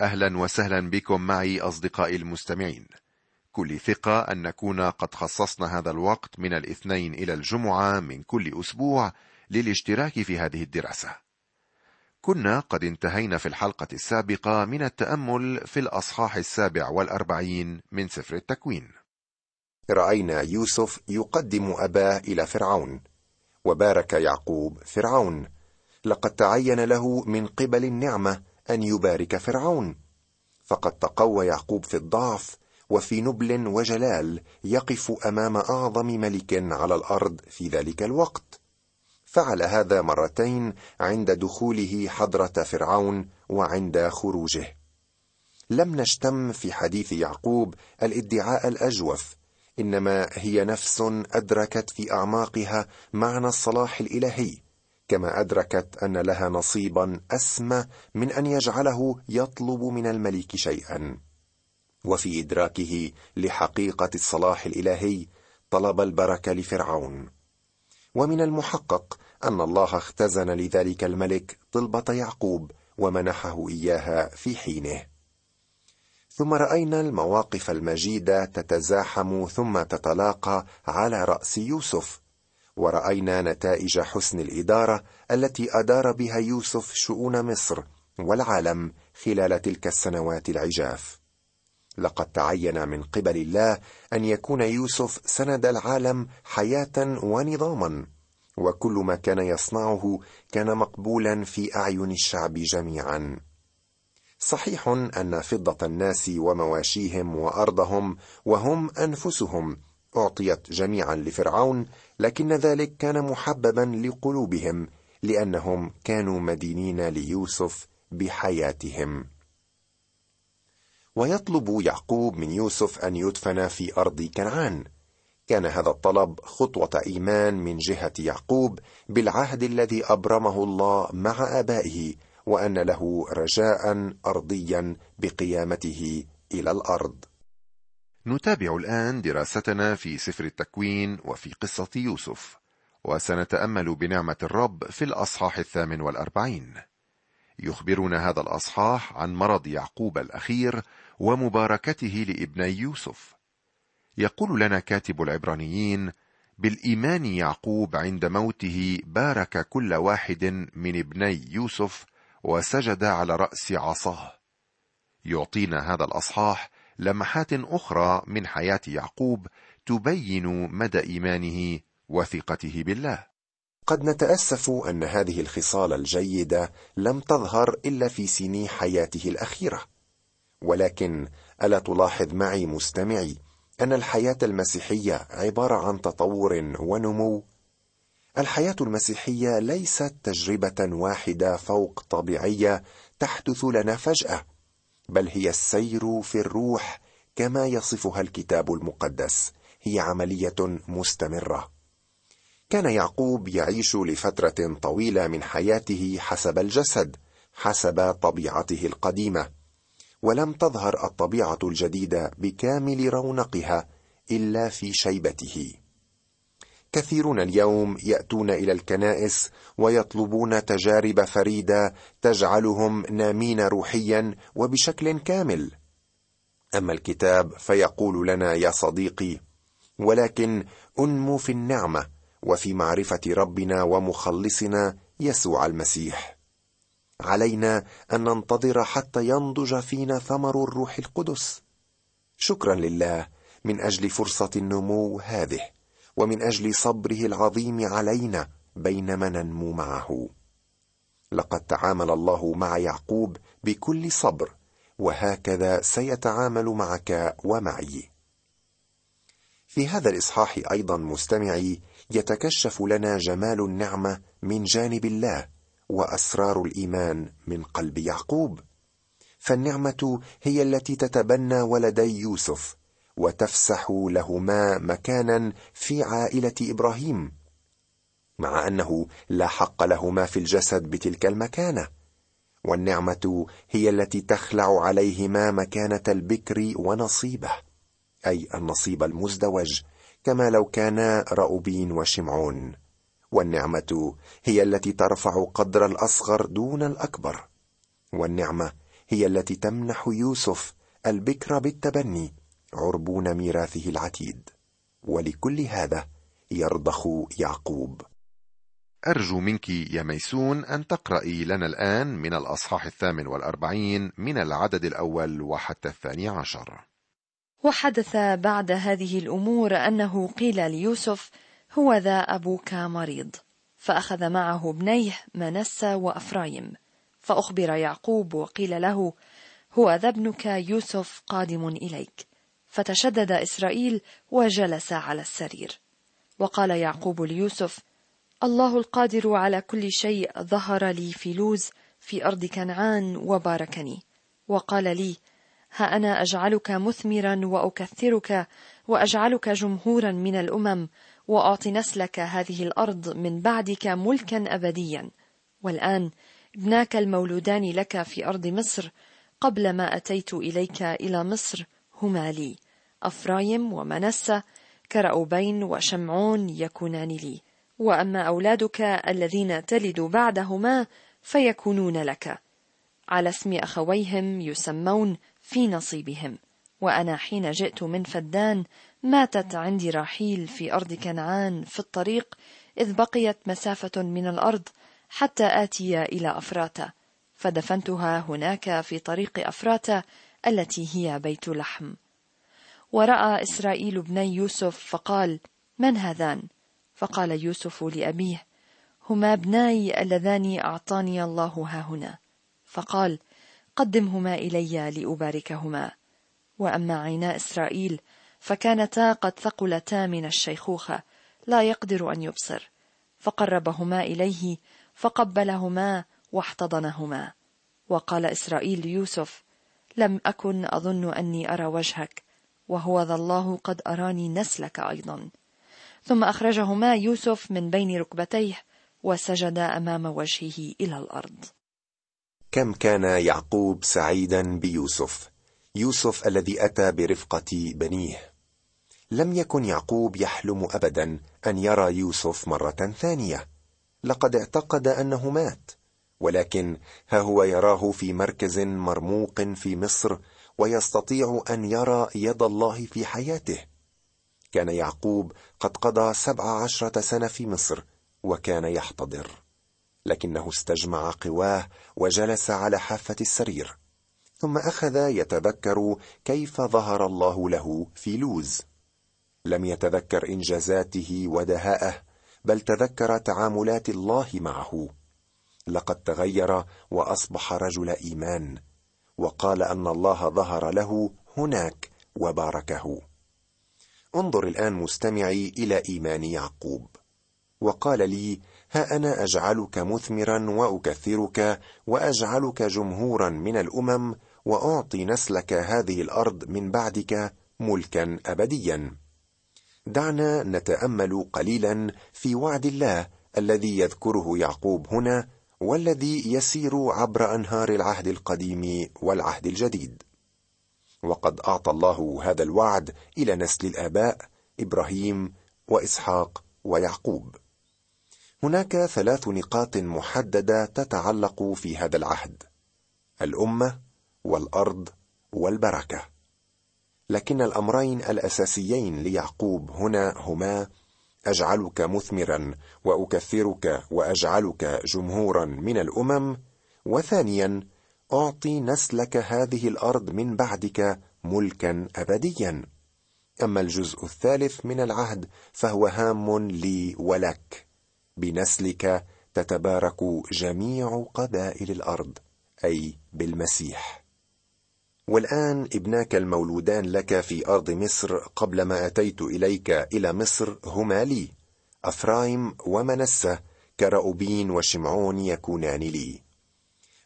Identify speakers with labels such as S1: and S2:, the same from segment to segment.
S1: أهلا وسهلا بكم معي أصدقائي المستمعين. كل ثقة أن نكون قد خصصنا هذا الوقت من الاثنين إلى الجمعة من كل أسبوع للاشتراك في هذه الدراسة. كنا قد انتهينا في الحلقة السابقة من التأمل في الأصحاح السابع والأربعين من سفر التكوين.
S2: رأينا يوسف يقدم أباه إلى فرعون وبارك يعقوب فرعون. لقد تعين له من قبل النعمة أن يبارك فرعون. فقد تقوى يعقوب في الضعف وفي نبل وجلال يقف أمام أعظم ملك على الأرض في ذلك الوقت. فعل هذا مرتين عند دخوله حضرة فرعون وعند خروجه. لم نشتم في حديث يعقوب الادعاء الأجوف إنما هي نفس أدركت في أعماقها معنى الصلاح الإلهي. كما أدركت أن لها نصيبا أسمى من أن يجعله يطلب من الملك شيئا. وفي إدراكه لحقيقة الصلاح الإلهي طلب البركة لفرعون. ومن المحقق أن الله اختزن لذلك الملك طلبة يعقوب ومنحه إياها في حينه. ثم رأينا المواقف المجيدة تتزاحم ثم تتلاقى على رأس يوسف ورأينا نتائج حسن الإدارة التي أدار بها يوسف شؤون مصر والعالم خلال تلك السنوات العجاف. لقد تعين من قبل الله أن يكون يوسف سند العالم حياة ونظاما وكل ما كان يصنعه كان مقبولا في أعين الشعب جميعا. صحيح أن فضة الناس ومواشيهم وأرضهم وهم أنفسهم أعطيت جميعا لفرعون لكن ذلك كان محببا لقلوبهم لأنهم كانوا مدينين ليوسف بحياتهم. ويطلب يعقوب من يوسف أن يدفن في أرض كنعان. كان هذا الطلب خطوة إيمان من جهة يعقوب بالعهد الذي أبرمه الله مع آبائه وأن له رجاء ارضيا بقيامته إلى الأرض.
S1: نتابع الآن دراستنا في سفر التكوين وفي قصة يوسف وسنتأمل بنعمة الرب في الأصحاح الثامن والأربعين. يخبرنا هذا الأصحاح عن مرض يعقوب الأخير ومباركته لابني يوسف. يقول لنا كاتب العبرانيين بالإيمان يعقوب عند موته بارك كل واحد من ابني يوسف وسجد على رأس عصاه. يعطينا هذا الأصحاح لمحات أخرى من حياة يعقوب تبين مدى إيمانه وثقته بالله.
S2: قد نتأسف أن هذه الخصال الجيدة لم تظهر إلا في سني حياته الأخيرة. ولكن ألا تلاحظ معي مستمعي أن الحياة المسيحية عبارة عن تطور ونمو؟ الحياة المسيحية ليست تجربة واحدة فوق طبيعية تحدث لنا فجأة. بل هي السير في الروح كما يصفها الكتاب المقدس هي عملية مستمرة. كان يعقوب يعيش لفترة طويلة من حياته حسب الجسد حسب طبيعته القديمة. ولم تظهر الطبيعة الجديدة بكامل رونقها إلا في شيبته. كثيرون اليوم يأتون إلى الكنائس ويطلبون تجارب فريدة تجعلهم نامين روحيا وبشكل كامل. أما الكتاب فيقول لنا يا صديقي ولكن أنمو في النعمة وفي معرفة ربنا ومخلصنا يسوع المسيح. علينا أن ننتظر حتى ينضج فينا ثمر الروح القدس. شكرا لله من أجل فرصة النمو هذه. ومن أجل صبره العظيم علينا بينما ننمو معه. لقد تعامل الله مع يعقوب بكل صبر وهكذا سيتعامل معك ومعي. في هذا الإصحاح أيضا مستمعي يتكشف لنا جمال النعمة من جانب الله وأسرار الإيمان من قلب يعقوب. فالنعمة هي التي تتبنى ولدي يوسف وتفسح لهما مكانا في عائلة إبراهيم مع أنه لا حق لهما في الجسد بتلك المكانة والنعمة هي التي تخلع عليهما مكانة البكر ونصيبه أي النصيب المزدوج كما لو كانا رأوبين وشمعون والنعمة هي التي ترفع قدر الأصغر دون الأكبر والنعمة
S3: هي التي تمنح يوسف البكر بالتبني عربون ميراثه العتيد ولكل هذا يرضخ يعقوب.
S2: أرجو منك يا ميسون أن تقرأي لنا الآن من الأصحاح الثامن والأربعين من العدد الأول وحتى الثاني عشر.
S4: وحدث بعد هذه الأمور أنه قيل ليوسف هو ذا أبوك مريض. فأخذ معه ابنيه منسى وأفرايم. فأخبر يعقوب وقيل له هو ذا ابنك يوسف قادم إليك. فتشدد إسرائيل وجلس على السرير. وقال يعقوب ليوسف الله القادر على كل شيء ظهر لي في لوز في أرض كنعان وباركني. وقال لي ها أنا أجعلك مثمرا وأكثرك وأجعلك جمهورا من الأمم وأعطي نسلك هذه الأرض من بعدك ملكا أبديا. والآن ابناك المولودان لك في أرض مصر قبل ما أتيت إليك إلى مصر هما لي أفرايم ومنسى كرأوبين وشمعون يكونان لي. وأما أولادك الذين تلد بعدهما فيكونون لك. على اسم أخويهم يسمون في نصيبهم. وأنا حين جئت من فدان ماتت عندي راحيل في أرض كنعان في الطريق إذ بقيت مسافة من الأرض حتى آتي إلى أفراتة فدفنتها هناك في طريق أفراتة التي هي بيت لحم. ورأى إسرائيل ابني يوسف فقال من هذان؟ فقال يوسف لأبيه هما ابناي اللذان أعطاني الله ها هنا فقال قدمهما إلي لأباركهما. وأما عينا إسرائيل فكانتا قد ثقلتا من الشيخوخة لا يقدر أن يبصر. فقربهما إليه فقبلهما واحتضنهما. وقال إسرائيل ليوسف لم أكن أظن أني أرى وجهك وهو ذا الله قد أراني نسلك أيضا. ثم أخرجهما يوسف من بين ركبتيه وسجد أمام وجهه إلى الأرض.
S3: كم كان يعقوب سعيدا بيوسف؟ يوسف الذي أتى برفقة بنيه. لم يكن يعقوب يحلم أبدا أن يرى يوسف مرة ثانية. لقد اعتقد أنه مات. ولكن ها هو يراه في مركز مرموق في مصر ويستطيع أن يرى يد الله في حياته. كان يعقوب قد قضى سبع عشرة سنة في مصر وكان يحتضر لكنه استجمع قواه وجلس على حافة السرير ثم أخذ يتذكر كيف ظهر الله له في لوز. لم يتذكر إنجازاته ودهاءه بل تذكر تعاملات الله معه. لقد تغير وأصبح رجل إيمان وقال أن الله ظهر له هناك وباركه. انظر الآن مستمعي إلى إيمان يعقوب. وقال لي ها أنا أجعلك مثمرا وأكثرك وأجعلك جمهورا من الأمم وأعطي نسلك هذه الأرض من بعدك ملكا أبديا. دعنا نتأمل قليلا في وعد الله الذي يذكره يعقوب هنا والذي يسير عبر أنهار العهد القديم والعهد الجديد. وقد أعطى الله هذا الوعد إلى نسل الآباء إبراهيم وإسحاق ويعقوب. هناك ثلاث نقاط محددة تتعلق في هذا العهد الأمة والأرض والبركة. لكن الأمرين الأساسيين ليعقوب هنا هما أجعلك مثمرا واكثرك وأجعلك جمهورا من الأمم. وثانيا أعطي نسلك هذه الأرض من بعدك ملكا ابديا. أما الجزء الثالث من العهد فهو هام لي ولك. بنسلك تتبارك جميع قبائل الأرض أي بالمسيح. والآن ابناك المولودان لك في أرض مصر قبل ما أتيت إليك إلى مصر هما لي أفرايم ومنسة كرأوبين وشمعون يكونان لي.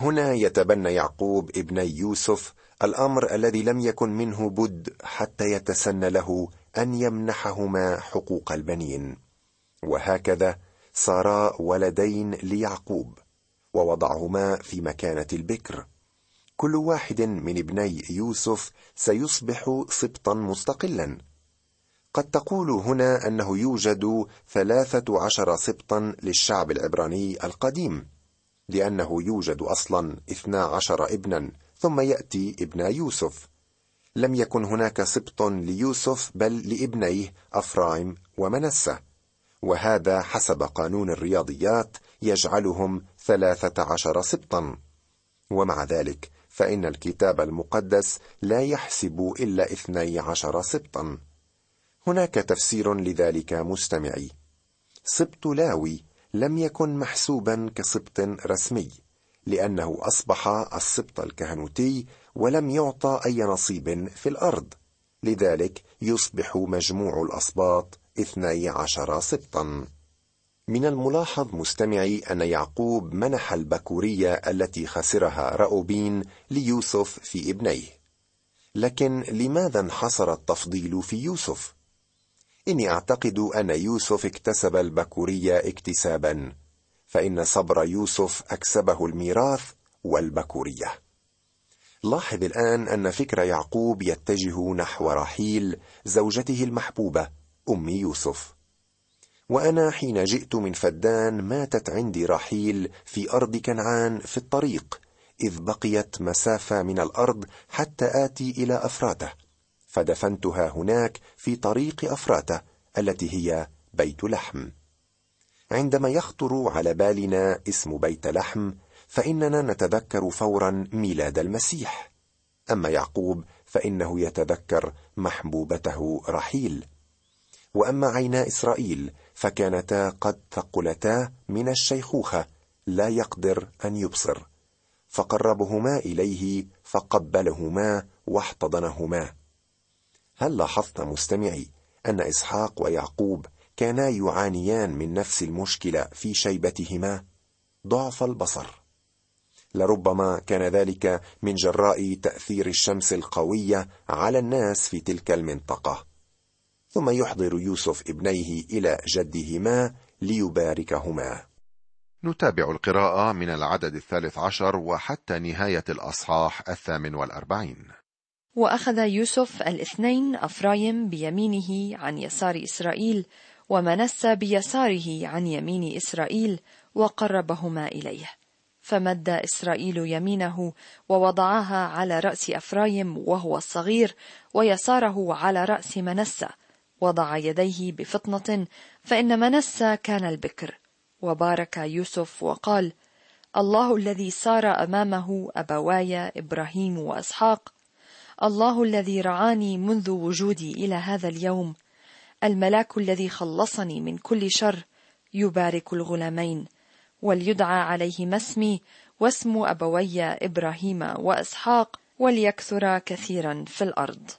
S3: هنا يتبنى يعقوب ابني يوسف الأمر الذي لم يكن منه بد حتى يتسنى له أن يمنحهما حقوق البنين. وهكذا صارا ولدين ليعقوب ووضعهما في مكانة البكر. كل واحد من ابني يوسف سيصبح سبطا مستقلا. قد تقول هنا أنه يوجد ثلاثة عشر سبطا للشعب العبراني القديم لأنه يوجد أصلا اثنا عشر ابنا
S2: ثم يأتي ابن يوسف. لم يكن هناك سبط ليوسف بل لابنيه أفرايم ومنسة وهذا حسب قانون الرياضيات يجعلهم ثلاثة عشر سبطا. ومع ذلك فإن الكتاب المقدس لا يحسب إلا اثني عشر سبطا. هناك تفسير لذلك مستمعي. سبط لاوي لم يكن محسوبا كسبط رسمي لأنه أصبح السبط الكهنوتي ولم يعطى أي نصيب في الأرض. لذلك يصبح مجموع الاسباط اثني عشر سبطا. من الملاحظ مستمعي أن يعقوب منح البكورية التي خسرها راوبين ليوسف في ابنيه. لكن لماذا انحصر التفضيل في يوسف؟ إني أعتقد أن يوسف اكتسب البكورية اكتسابا فإن صبر يوسف أكسبه الميراث والبكورية. لاحظ الآن أن فكر يعقوب يتجه نحو رحيل زوجته المحبوبة أم يوسف. وأنا حين جئت من فدان ماتت عندي رحيل في أرض كنعان في الطريق إذ بقيت مسافة من الأرض حتى آتي إلى أفراته فدفنتها هناك في طريق أفراته التي هي بيت لحم. عندما يخطر على بالنا اسم بيت لحم فإننا نتذكر فورا ميلاد المسيح. أما يعقوب فإنه يتذكر محبوبته رحيل. وأما عينا إسرائيل فكانتا قد ثقلتا من الشيخوخة لا يقدر أن يبصر. فقربهما إليه فقبلهما واحتضنهما. هل لاحظت مستمعي أن إسحاق ويعقوب كانا يعانيان من نفس المشكلة في شيبتهما؟ ضعف البصر. لربما كان ذلك من جراء تأثير الشمس القوية على الناس في تلك المنطقة. ثم يحضر يوسف ابنيه إلى جدهما ليباركهما.
S1: نتابع القراءة من العدد الثالث عشر وحتى نهاية الأصحاح الثامن والأربعين.
S4: وأخذ يوسف الاثنين أفرايم بيمينه عن يسار إسرائيل ومنسى بيساره عن يمين إسرائيل وقربهما إليه. فمد إسرائيل يمينه ووضعها على رأس أفرايم وهو الصغير ويساره على رأس منسى وضع يديه بفطنة فإن منسى كان البكر. وبارك يوسف وقال الله الذي سار أمامه أبواي إبراهيم وإسحاق. الله الذي رعاني منذ وجودي إلى هذا اليوم. الملاك الذي خلصني من كل شر يبارك الغلامين. وليدعى عليهما اسمي واسم أبوي إبراهيم وإسحاق وليكثر كثيرا في الأرض.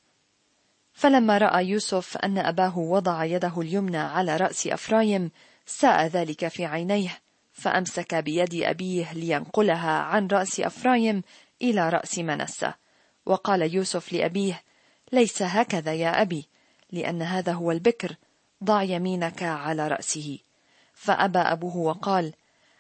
S4: فلما رأى يوسف أن أباه وضع يده اليمنى على رأس إفرايم ساء ذلك في عينيه فأمسك بيد أبيه لينقلها عن رأس إفرايم إلى رأس منسى. وقال يوسف لأبيه ليس هكذا يا أبي لأن هذا هو البكر ضع يمينك على رأسه. فأبى أبوه وقال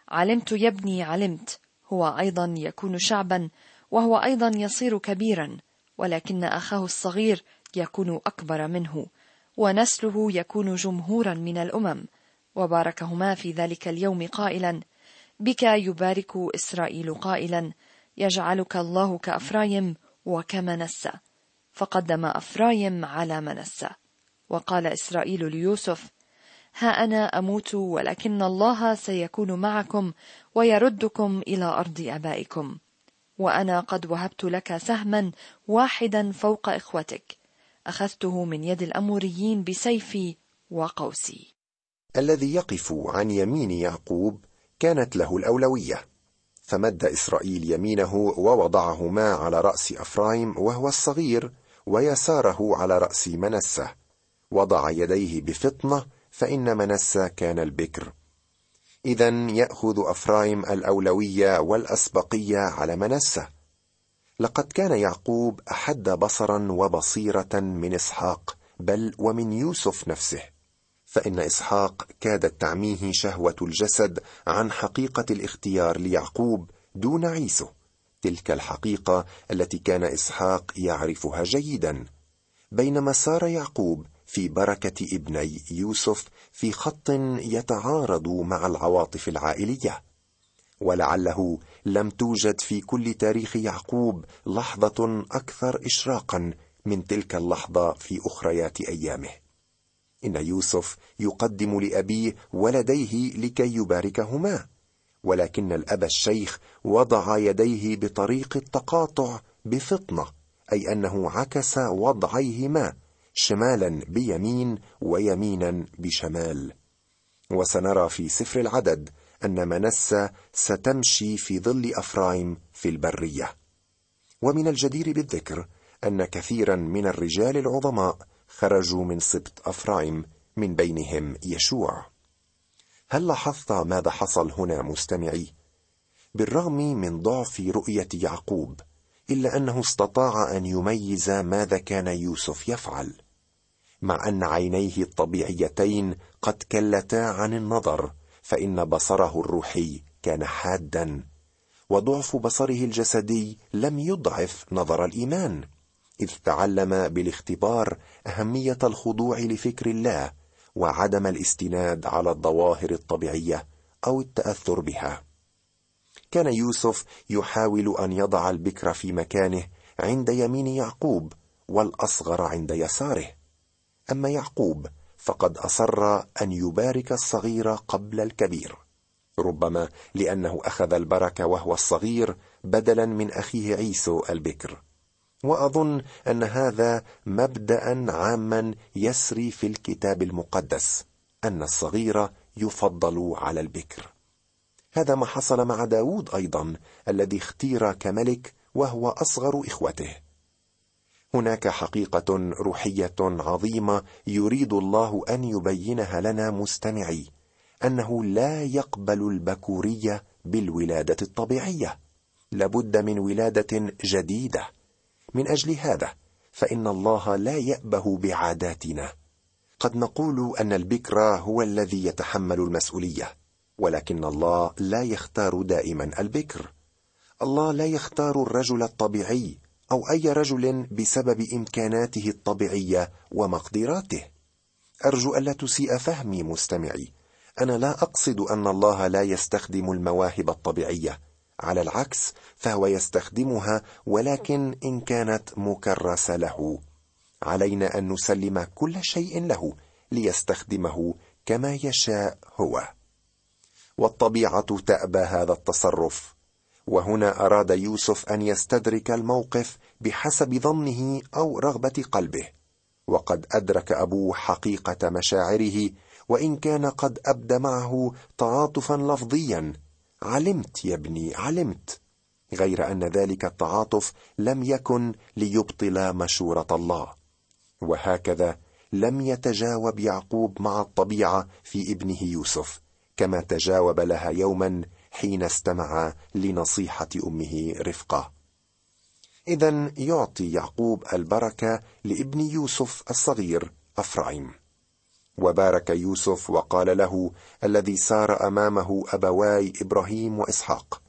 S4: علمت يا ابني علمت هو أيضا يكون شعبا وهو أيضا يصير كبيرا ولكن أخاه الصغير يكون أكبر منه ونسله يكون جمهورا من الأمم. وباركهما في ذلك اليوم قائلا بك يبارك إسرائيل قائلا يجعلك الله كأفرايم وكمنسى فقدم أفرايم على منسى وقال إسرائيل ليوسف ها أنا أموت ولكن الله سيكون معكم ويردكم إلى أرض أبائكم. وأنا قد وهبت لك سهما واحدا فوق إخوتك. أخذته من يد الأموريين بسيفي وقوسي.
S2: الذي يقف عن يمين يعقوب كانت له الأولوية. فمد إسرائيل يمينه ووضعهما على رأس أفرايم وهو الصغير ويساره على رأس منسة. وضع يديه بفطنة فإن منسى كان البكر. اذا يأخذ أفرايم الأولوية والأسبقية على منسة. لقد كان يعقوب أحد بصرا وبصيرة من إسحاق بل ومن يوسف نفسه. فإن إسحاق كادت تعميه شهوة الجسد عن حقيقة الاختيار ليعقوب دون عيسو. تلك الحقيقة التي كان إسحاق يعرفها جيدا. بينما سار يعقوب في بركة ابني يوسف في خط يتعارض مع العواطف العائلية. ولعله لم توجد في كل تاريخ يعقوب لحظة أكثر اشراقا من تلك اللحظة في أخريات أيامه. إن يوسف يقدم لأبيه ولديه لكي يباركهما ولكن الأب الشيخ وضع يديه بطريق التقاطع بفطنة أي أنه عكس وضعيهما شمالا بيمين ويمينا بشمال. وسنرى في سفر العدد أن منسى ستمشي في ظل أفرايم في البرية. ومن الجدير بالذكر أن كثيرا من الرجال العظماء خرجوا من سبط أفرايم من بينهم يشوع. هل لاحظت ماذا حصل هنا مستمعي؟ بالرغم من ضعف رؤية يعقوب إلا أنه استطاع أن يميز ماذا كان يوسف يفعل مع أن عينيه الطبيعيتين قد كلتا عن النظر فإن بصره الروحي كان حادا وضعف بصره الجسدي لم يضعف نظر الإيمان إذ تعلم بالاختبار أهمية الخضوع لفكر الله وعدم الاستناد على الظواهر الطبيعية أو التأثر بها. كان يوسف يحاول أن يضع البكر في مكانه عند يمين يعقوب والأصغر عند يساره. أما يعقوب فقد أصر أن يبارك الصغير قبل الكبير ربما لأنه أخذ البركة وهو الصغير بدلا من أخيه عيسو البكر. وأظن أن هذا مبدا عاما يسري في الكتاب المقدس أن الصغير يفضل على البكر. هذا ما حصل مع داود أيضا الذي اختير كملك وهو أصغر إخوته. هناك حقيقة روحية عظيمة يريد الله أن يبينها لنا مستمعي أنه لا يقبل البكورية بالولادة الطبيعية. لابد من ولادة جديدة. من أجل هذا فإن الله لا يأبه بعاداتنا. قد نقول أن البكر هو الذي يتحمل المسؤولية ولكن الله لا يختار دائما البكر. الله لا يختار الرجل الطبيعي أو أي رجل بسبب إمكاناته الطبيعية ومقدراته. أرجو ألا تسيء فهمي مستمعي. أنا لا أقصد أن الله لا يستخدم المواهب الطبيعية. على العكس فهو يستخدمها ولكن إن كانت مكرسة له. علينا أن نسلم كل شيء له ليستخدمه كما يشاء هو. والطبيعة تأبى هذا التصرف. وهنا أراد يوسف أن يستدرك الموقف بحسب ظنه أو رغبة قلبه. وقد أدرك أبوه حقيقة مشاعره وإن كان قد أبدى معه تعاطفا لفظيا. علمت يا ابني علمت. غير أن ذلك التعاطف لم يكن ليبطل مشورة الله. وهكذا لم يتجاوب يعقوب مع الطبيعة في ابنه يوسف كما تجاوب لها يوما حين استمع لنصيحة أمه رفقة. اذا يعطي يعقوب البركة لابن يوسف الصغير أفرايم. وبارك يوسف وقال له الذي سار أمامه أبواي إبراهيم وإسحاق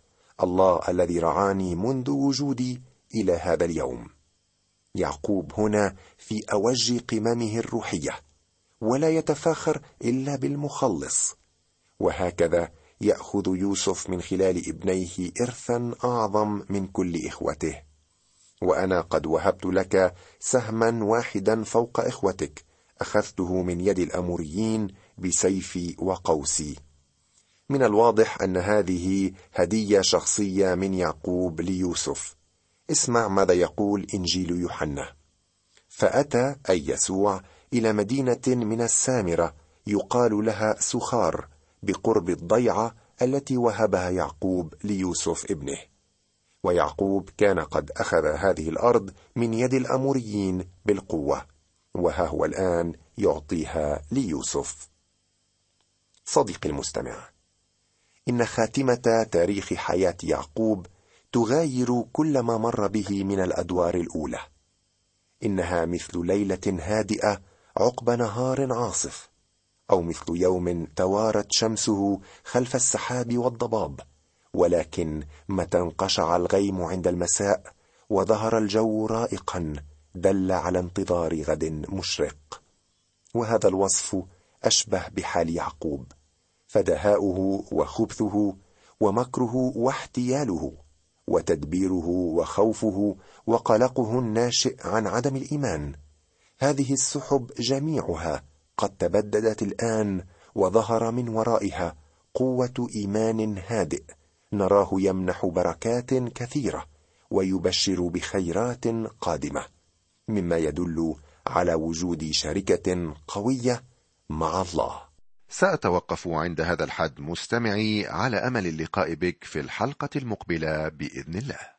S2: الله الذي رعاني منذ وجودي إلى هذا اليوم. يعقوب هنا في أوج قممه الروحية ولا يتفاخر إلا بالمخلص. وهكذا يأخذ يوسف من خلال ابنيه ارثا أعظم من كل إخوته. وأنا قد وهبت لك سهما واحدا فوق إخوتك. أخذته من يد الأموريين بسيفي وقوسي. من الواضح أن هذه هدية شخصية من يعقوب ليوسف. اسمع ماذا يقول إنجيل يوحنا. فأتى أي يسوع إلى مدينة من السامرة يقال لها سخار بقرب الضيعة التي وهبها يعقوب ليوسف ابنه. ويعقوب كان قد أخذ هذه الأرض من يد الأموريين بالقوة وها هو الآن يعطيها ليوسف. صديقي المستمع إن خاتمة تاريخ حياة يعقوب تغاير كل ما مر به من الأدوار الأولى. إنها مثل ليلة هادئة عقب نهار عاصف. أو مثل يوم توارت شمسه خلف السحاب والضباب ولكن متى انقشع الغيم عند المساء وظهر الجو رائقا دل على انتظار غد مشرق. وهذا الوصف أشبه بحال يعقوب فدهاؤه وخبثه ومكره واحتياله وتدبيره وخوفه وقلقه الناشئ عن عدم الإيمان. هذه السحب جميعها قد تبددت الآن وظهر من ورائها قوة إيمان هادئ. نراه يمنح بركات كثيرة ويبشر بخيرات قادمة. مما يدل على وجود شركة قوية مع الله.
S1: سأتوقف عند هذا الحد مستمعي على أمل اللقاء بك في الحلقة المقبلة بإذن الله.